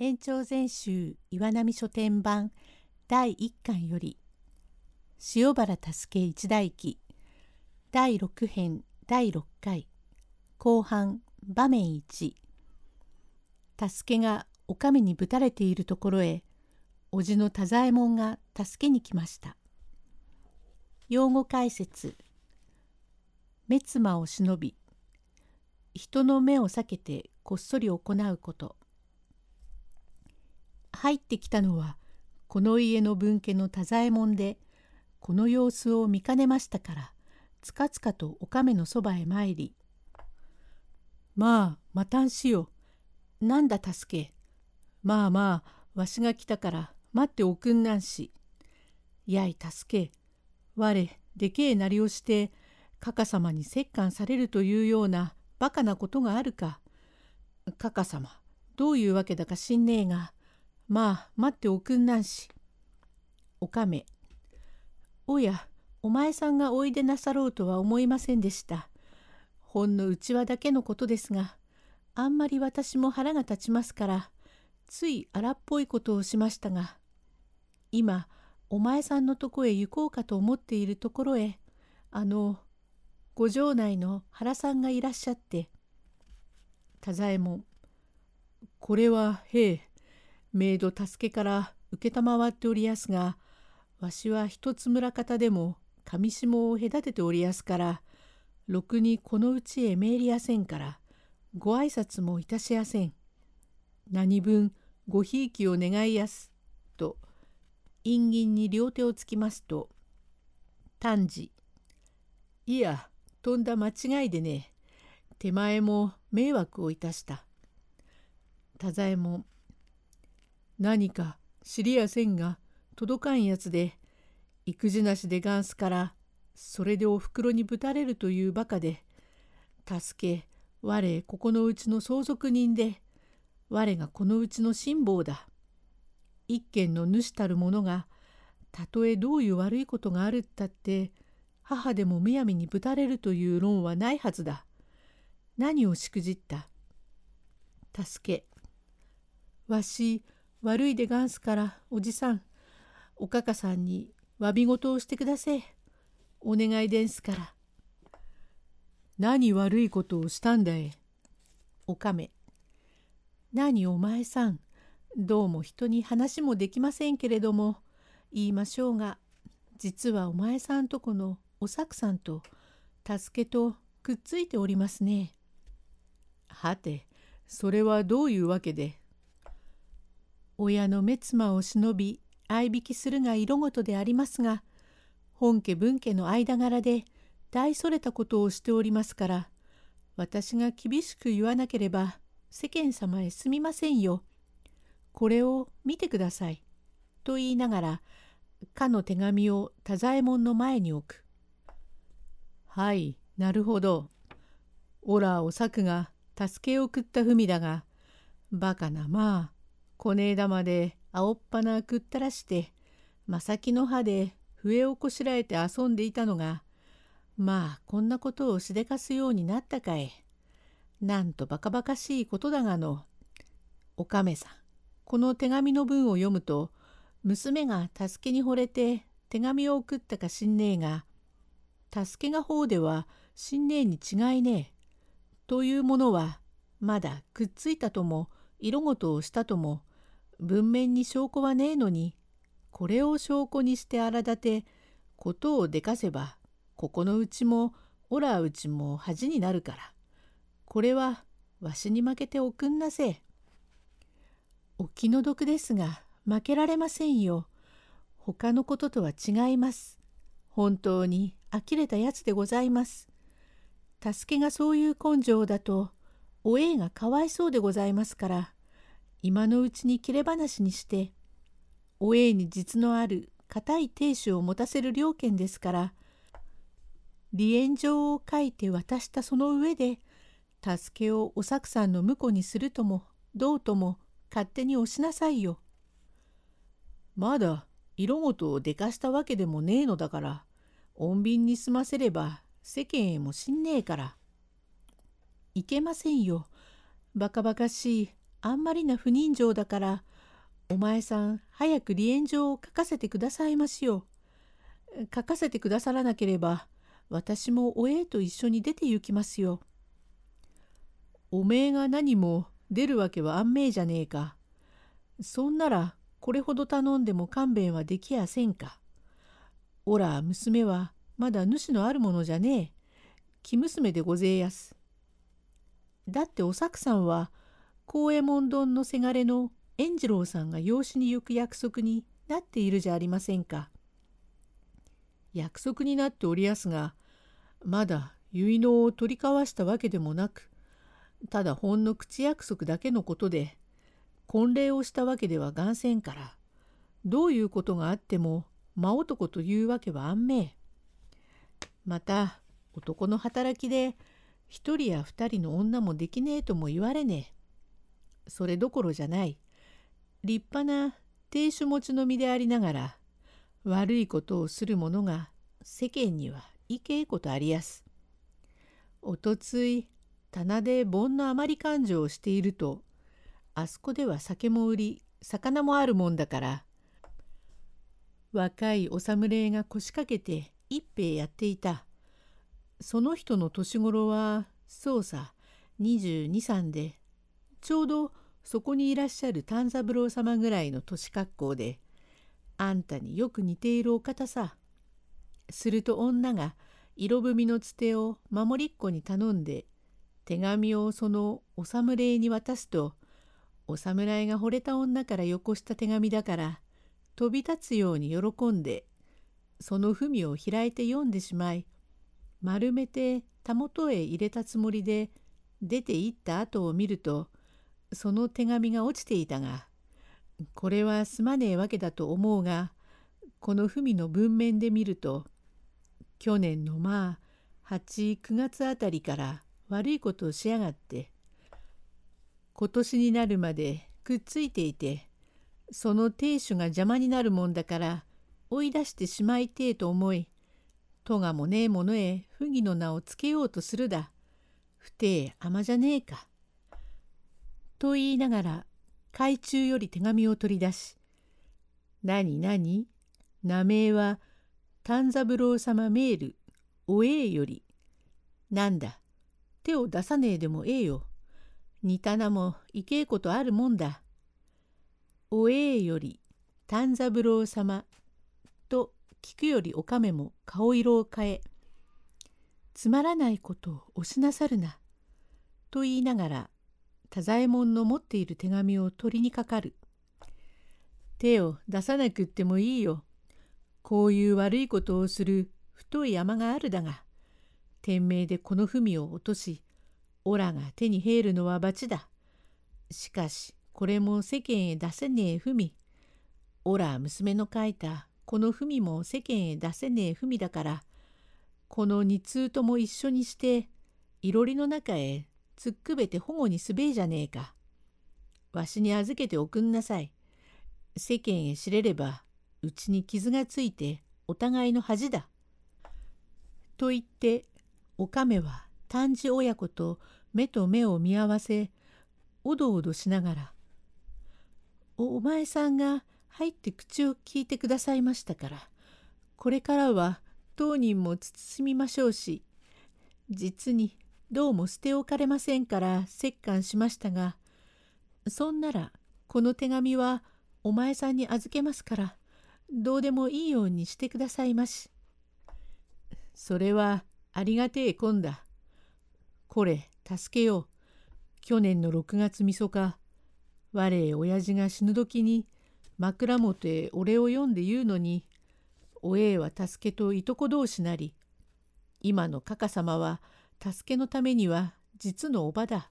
延長全集岩波書店版第1巻より塩原助一代記第6編第6回後半場面1助がお上にぶたれているところへ叔父の太左衛門が助けに来ました。用語解説。目妻を忍び人の目を避けてこっそり行うこと。入ってきたのはこの家の分家の太左衛門でこの様子を見かねましたからつかつかとおかめのそばへ参り「まあ待たんしよなんだ助け。まあまあわしが来たから待っておくんなんし。やい助け。我でけえなりをしてかか様に折檻されるというようなバカなことがあるか。かか様どういうわけだか知んねえがまあ待っておくんなんし。おかめ。おや、お前さんがおいでなさろうとは思いませんでした。ほんのうちわだけのことですが、あんまり私も腹が立ちますから、つい荒っぽいことをしましたが、今、お前さんのとこへ行こうかと思っているところへ、あの、ご城内の原さんがいらっしゃって、太左衛門、これは、へえ、メイド助けから承っておりやすがわしは一つ村方でも上下を隔てておりやすからろくにこのうちへ参りやせんからご挨拶もいたしやせん。何分ごひいきを願いやす」と陰銀に両手をつきますと丹治「いやとんだ間違いでね手前も迷惑をいたした」太左衛門何か知りやせんが届かんやつで育児なしでガンスからそれでおふくろにぶたれるというバカで助け我ここのうちの相続人で我がこのうちの辛抱だ。一軒の主たる者がたとえどういう悪いことがあるったって母でもむやみにぶたれるという論はないはずだ。何をしくじった？助けわし悪いでがんすからおじさんおかかさんに詫び事をしてくだせお願いでんすから。何悪いことをしたんだい？おかめ。何お前さん？どうも人に話もできませんけれども。言いましょうが実はお前さんとこのおさくさんと助けとくっついておりますね。はてそれはどういうわけで？親の目妻を忍び相引きするが色ごとでありますが本家分家の間柄で大それたことをしておりますから私が厳しく言わなければ世間様へすみませんよ。これを見てください。と言いながらかの手紙を太左衛門の前に置く。はい、なるほど。オラお作が助けを送った文だが、バカなまあ、小根枝まで青っ鼻くったらして正木の葉で笛をこしらえて遊んでいたのがまあこんなことをしでかすようになったかい。なんとバカバカしいことだがの。おかめさんこの手紙の文を読むと娘が助けに惚れて手紙を送ったかしんねえが助けが方ではしんねえに違いねえ。というものはまだくっついたとも色ごとをしたとも文面に証拠はねえのにこれを証拠にして荒立てことをでかせばここのうちもおらうちも恥になるからこれはわしに負けておくんなせ。お気の毒ですが負けられませんよ。他のこととは違います。本当に呆れたやつでございます。助けがそういう根性だとおえいがかわいそうでございますから今のうちに切れ話にしておえいに実のある固い亭主を持たせる了見ですから離縁状を書いて渡したその上で助けをおさくさんの婿にするともどうとも勝手に押しなさいよ。まだ色ごとをでかしたわけでもねえのだから穏便に済ませれば世間へもしんねえから。いけませんよ。バカバカしいあんまりな不人情だからお前さん早く離縁状を書かせてくださいましよ。書かせてくださらなければ私もおえと一緒に出て行きますよ。おめえが何も出るわけは安命じゃねえか。そんならこれほど頼んでも勘弁はできやせんか。おら娘はまだ主のあるものじゃねえ。生娘でごぜえやす。だっておさくさんは幸右衛門丼のせがれの円次郎さんが養子に行く約束になっているじゃありませんか。約束になっておりやすがまだ結納を取り交わしたわけでもなくただほんの口約束だけのことで婚礼をしたわけではがんせんからどういうことがあっても真男というわけは安命。また男の働きで一人や二人の女もできねえとも言われねえ。それどころじゃない。立派な亭主持ちの身でありながら悪いことをする者が世間にはいけえことありやす。おとつい棚で盆の余り勘定をしているとあそこでは酒も売り魚もあるもんだから若いお侍が腰掛けて一杯やっていた。その人の年頃はそうさ22、3でちょうどそこにいらっしゃる丹三郎様ぐらいの年格好であんたによく似ているお方さ。すると女が色踏みのつてを守りっ子に頼んで手紙をそのお侍に渡すとお侍が惚れた女からよこした手紙だから飛び立つように喜んでその文を開いて読んでしまい丸めてたもとへ入れたつもりで出て行った後を見るとその手紙が落ちていたがこれはすまねえわけだと思うがこの文の文面で見ると去年のまあ89月あたりから悪いことをしやがって今年になるまでくっついていてその亭主が邪魔になるもんだから追い出してしまいてえと思いとがもねえものへ不義の名をつけようとするだ不定甘じゃねえか。と言いながら海中より手紙を取り出し「何何名前は丹三郎様メールおええよりなんだ手を出さねえでもええよ似た名もいけえことあるもんだ。おええより丹三郎様と聞くよりおかめも顔色を変えつまらないことをおしなさるなと言いながら太左衛門の持っている手紙を取りにかかる。手を出さなくってもいいよ。こういう悪いことをする太い山があるだが、天命でこの文を落とし、オラが手に入るのは罰だ。しかし、これも世間へ出せねえ文。オラ娘の書いたこの文も世間へ出せねえ文だから、この二通とも一緒にして、いろりの中へつっくべて保護にすべえじゃねえか。わしに預けておくんなさい。世間へ知れればうちに傷がついてお互いの恥だ。と言っておかめは丹治親子と目と目を見合わせおどおどしながら「お前さんが入って口を聞いてくださいましたからこれからは当人も慎みましょうし実にどうも捨て置かれませんから折檻しましたが、そんならこの手紙はお前さんに預けますから、どうでもいいようにしてくださいまし。それはありがてえこんだ。これ、助けよう。去年の6月みそか、我親父が死ぬ時に枕元へ俺を読んで言うのに、おえいは助けといとこ同士なり、今のかか様は助けのためには実のおばだ。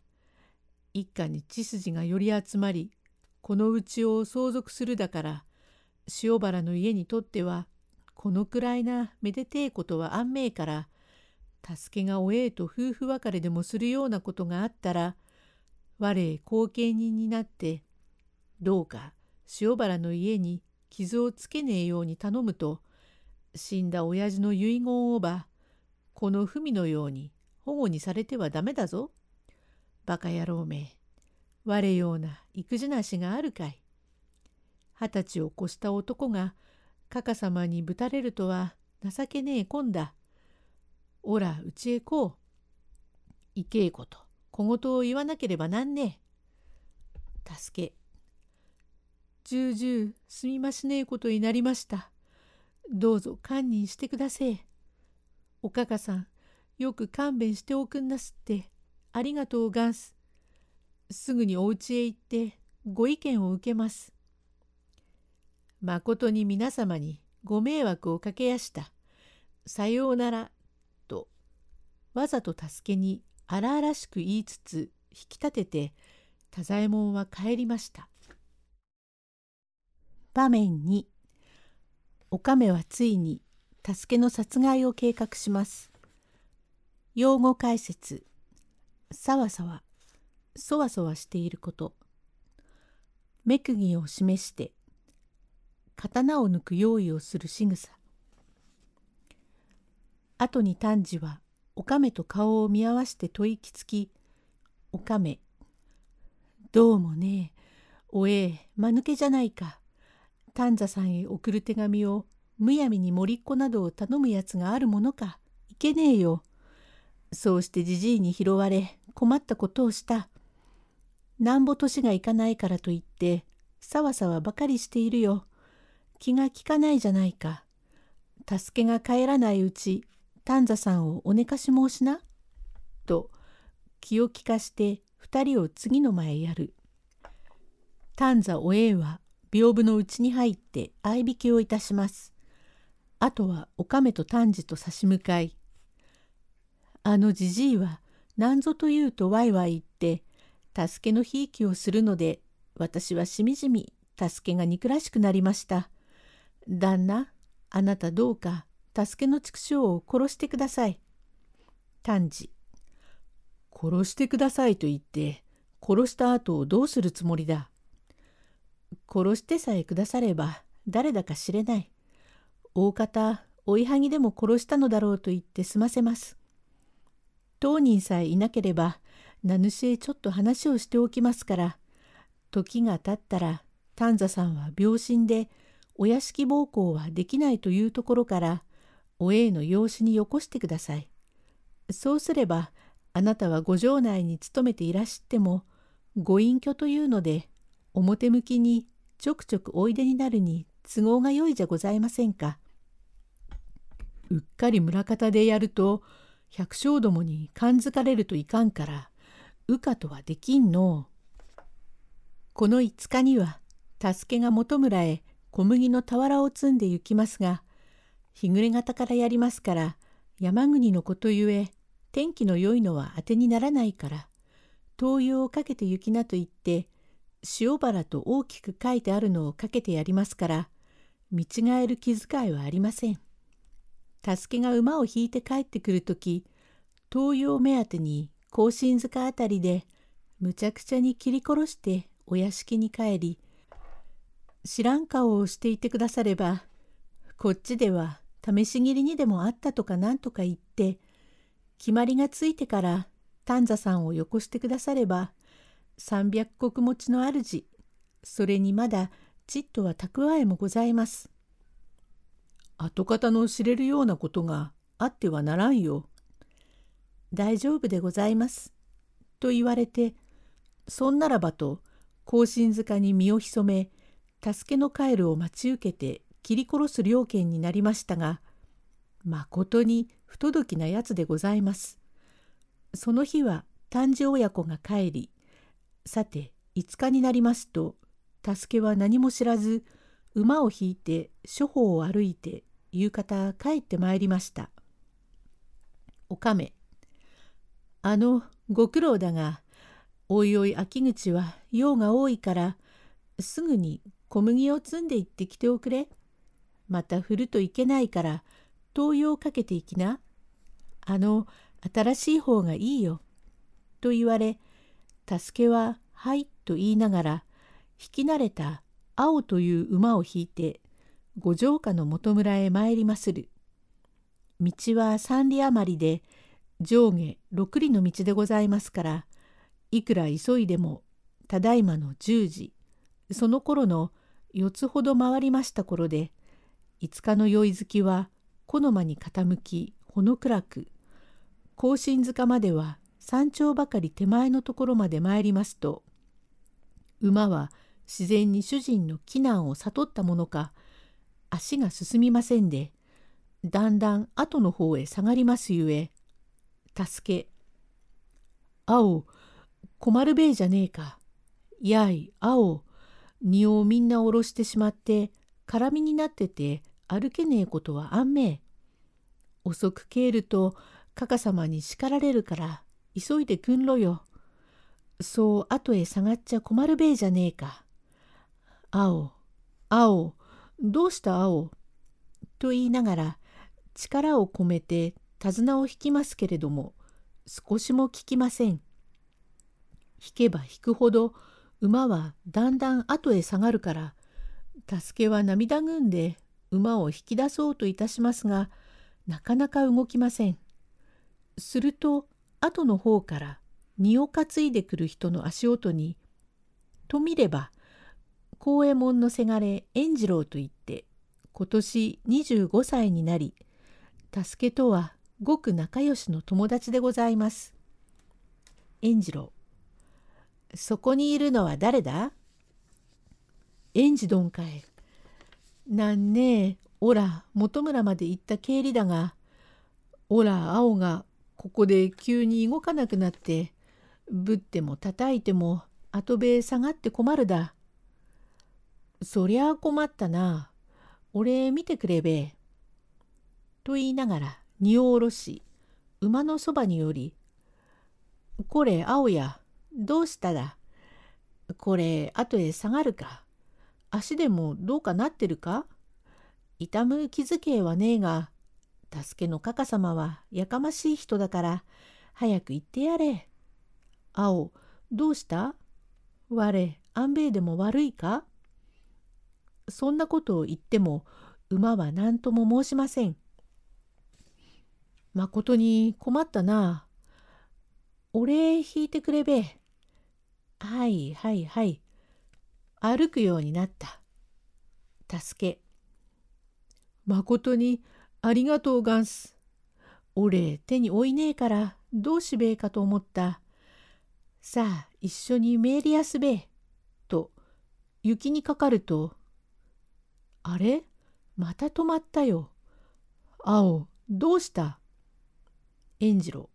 一家に血筋がより集まりこのうちを相続するだから塩原の家にとってはこのくらいなめでてえことは安命から助けがおええと夫婦別れでもするようなことがあったら我へ後見人になってどうか塩原の家に傷をつけねえように頼むと死んだ親父の遺言をばこの文のように保護にされてはダメだぞ。バカ野郎め。我ような育児なしがあるかい。二十歳を越した男がかかさまにぶたれるとは情けねえこんだ。おらうちへこう。いけえこと小言を言わなければなんねえ。助け。重々すみましねえことになりました。どうぞ堪忍してくだせえ。おかかさん、よく勘弁しておくんなすって、ありがとうがんす。すぐにお家へ行ってご意見を受けます。まことに皆様にご迷惑をかけやした。さようなら、と、わざと助けに荒々しく言いつつ引き立てて、太左衛門は帰りました。場面2おかめはついに助けの殺害を計画します。用語解説。さわさわ。そわそわしていること。目釘を示して。刀を抜く用意をする仕草。後に丹治はおかめと顔を見合わして吐息つき「おかめ。どうもねおええ間抜けじゃないか。丹座さんへ送る手紙をむやみに森っ子などを頼むやつがあるものかいけねえよ。そうしてじじいに拾われ困ったことをした。なんぼ年がいかないからといってさわさわばかりしているよ。気が利かないじゃないか。助けが帰らないうち丹座さんをお寝かし申しな。と気を利かして二人を次の前へやる。丹座おえいは屏風のうちに入って相引きをいたします。あとはおかめと丹治と差し向かい「あのじじいは何ぞと言うとわいわい言って助けのひいきをするので私はしみじみ助けが憎らしくなりました。旦那あなたどうか助けの畜生を殺してください。丹治殺してくださいと言って殺した後をどうするつもりだ殺してさえくだされば誰だか知れない。大方追いはぎでも殺したのだろうと言って済ませます。当人さえいなければ名主へちょっと話をしておきますから時が経ったら丹座さんは病身でお屋敷奉公はできないというところからおえの養子によこしてください。そうすればあなたはご城内に勤めていらしてもご隠居というので表向きにちょくちょくおいでになるに都合がよいじゃございませんか。うっかり村方でやると百姓どもに感づかれるといかんから羽化とはできんの。この5日には助けが元村へ小麦の俵を積んで行きますが日暮れ方からやりますから山国のことゆえ天気の良いのは当てにならないから灯油をかけて行きなと言って塩原と大きく書いてあるのをかけてやりますから見違える気遣いはありません。助けが馬を引いて帰ってくる時東洋目当てに甲信塚あたりでむちゃくちゃに切り殺してお屋敷に帰り知らん顔をしていてくださればこっちでは試し切りにでもあったとかなんとか言って決まりがついてから丹座さんをよこしてくだされば三百石持ちの主それにまだちっとは蓄えもございます。跡形の知れるようなことがあってはならんよ。大丈夫でございます。と言われて、そんならばと、甲信塚に身を潜め、助けの帰るを待ち受けて切り殺す了見になりましたが、まことに不届きなやつでございます。その日は丹治親子が帰り、さて5日になりますと、助けは何も知らず、馬を引いて諸方を歩いて夕方帰ってまいりました。おかめ。あのご苦労だがおいおい秋口は用が多いからすぐに小麦を積んで行ってきておくれ。また振るといけないから灯油をかけていきな。あの新しい方がいいよ。と言われ助けは「はい」と言いながら引き慣れた青という馬を引いて五城下の元村へ参りまする。道は三里余りで上下六里の道でございますからいくら急いでもただいまの10時その頃の4つほど回りました頃で5日の宵月は木の間に傾きほの暗く甲信塚までは山頂ばかり手前のところまで参りますと馬は自然に主人の危難を悟ったものか足が進みませんでだんだん後の方へ下がりますゆえ助け青困るべえじゃねえかやい青荷をみんな下ろしてしまって空身になってて歩けねえことはあんめえ遅く帰るとかか様に叱られるから急いでくんろよ。そう後へ下がっちゃ困るべえじゃねえか。青、青、どうした？青と言いながら力を込めて手綱を引きますけれども少しも効きません。引けば引くほど馬はだんだん後へ下がるから助けは涙ぐんで馬を引き出そうといた？しますがなかなか動きません。すると後の方から荷を担いでくる人の足音にと見れば幸右衛門のせがれ円次郎といって今年25歳になり助けとはごく仲良しの友達でございます。円次郎そこにいるのは誰だ？円次どんかい。なんねえ、おら、元村まで行った経理だが、おら、青がここで急に動かなくなってぶっても叩いても後べ下がって困るだ。そりゃあ困ったな。俺見てくれべ。と言いながら荷を下ろし馬のそばにより「これ青やどうしただ？これ後へ下がるか足でもどうかなってるか？痛む気づけはねえが助けのかか様はやかましい人だから早く行ってやれ。青、どうした？我、安兵衛でも悪いか？そんなことを言っても馬は何とも申しません。まことに困ったな。俺引いてくれべ。はいはいはい。歩くようになった。助け。まことにありがとうガンス。俺手に負いねえからどうしべえかと思った。さあ一緒にメーリアスべえ。と雪にかかるとあれ？また止まったよ。青どうした？円次郎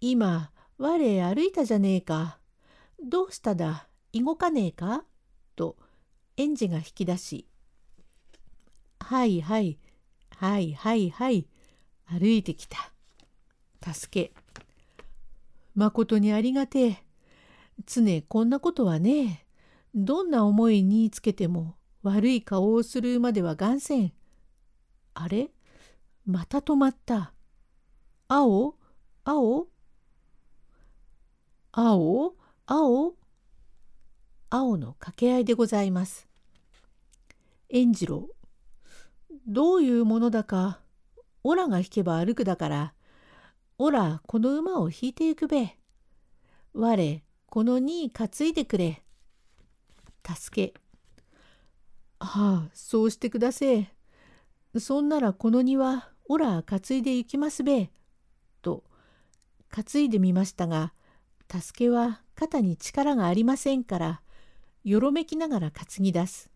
今我歩いたじゃねえか。どうしただ？動かねえか？と園児が引き出し「はいはいはいはいはい歩いてきた。助け。まことにありがてえ。常こんなことはねえ。どんな思いにつけても悪い顔をするまでは眼線。あれ？また止まった。青？青？青？青？青の掛け合いでございます。円次郎どういうものだか、オラが引けば歩くだから、オラこの馬を引いてゆくべ。我、この荷担いでくれ。助け。はあ、そうしてくだせえ。そんならこの荷は、オラ担いで行きますべ。と、担いでみましたが、助けは肩に力がありませんから、よろめきながら担ぎ出す。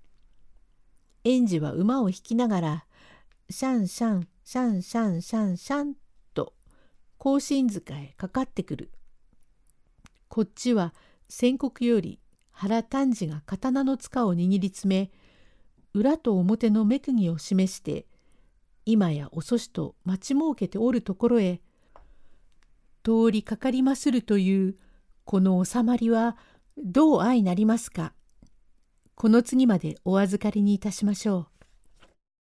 園児は馬を引きながら、シャンシャン、シャンシャン、シャンシャンと、甲信塚へかかってくる。こっちは宣告より原丹治が刀の塚を握りつめ、裏と表の目釘を示して、今や遅しと待ち設けておるところへ、通りかかりまするという、この収まりはどう相なりますか。この次までお預かりにいたしましょう。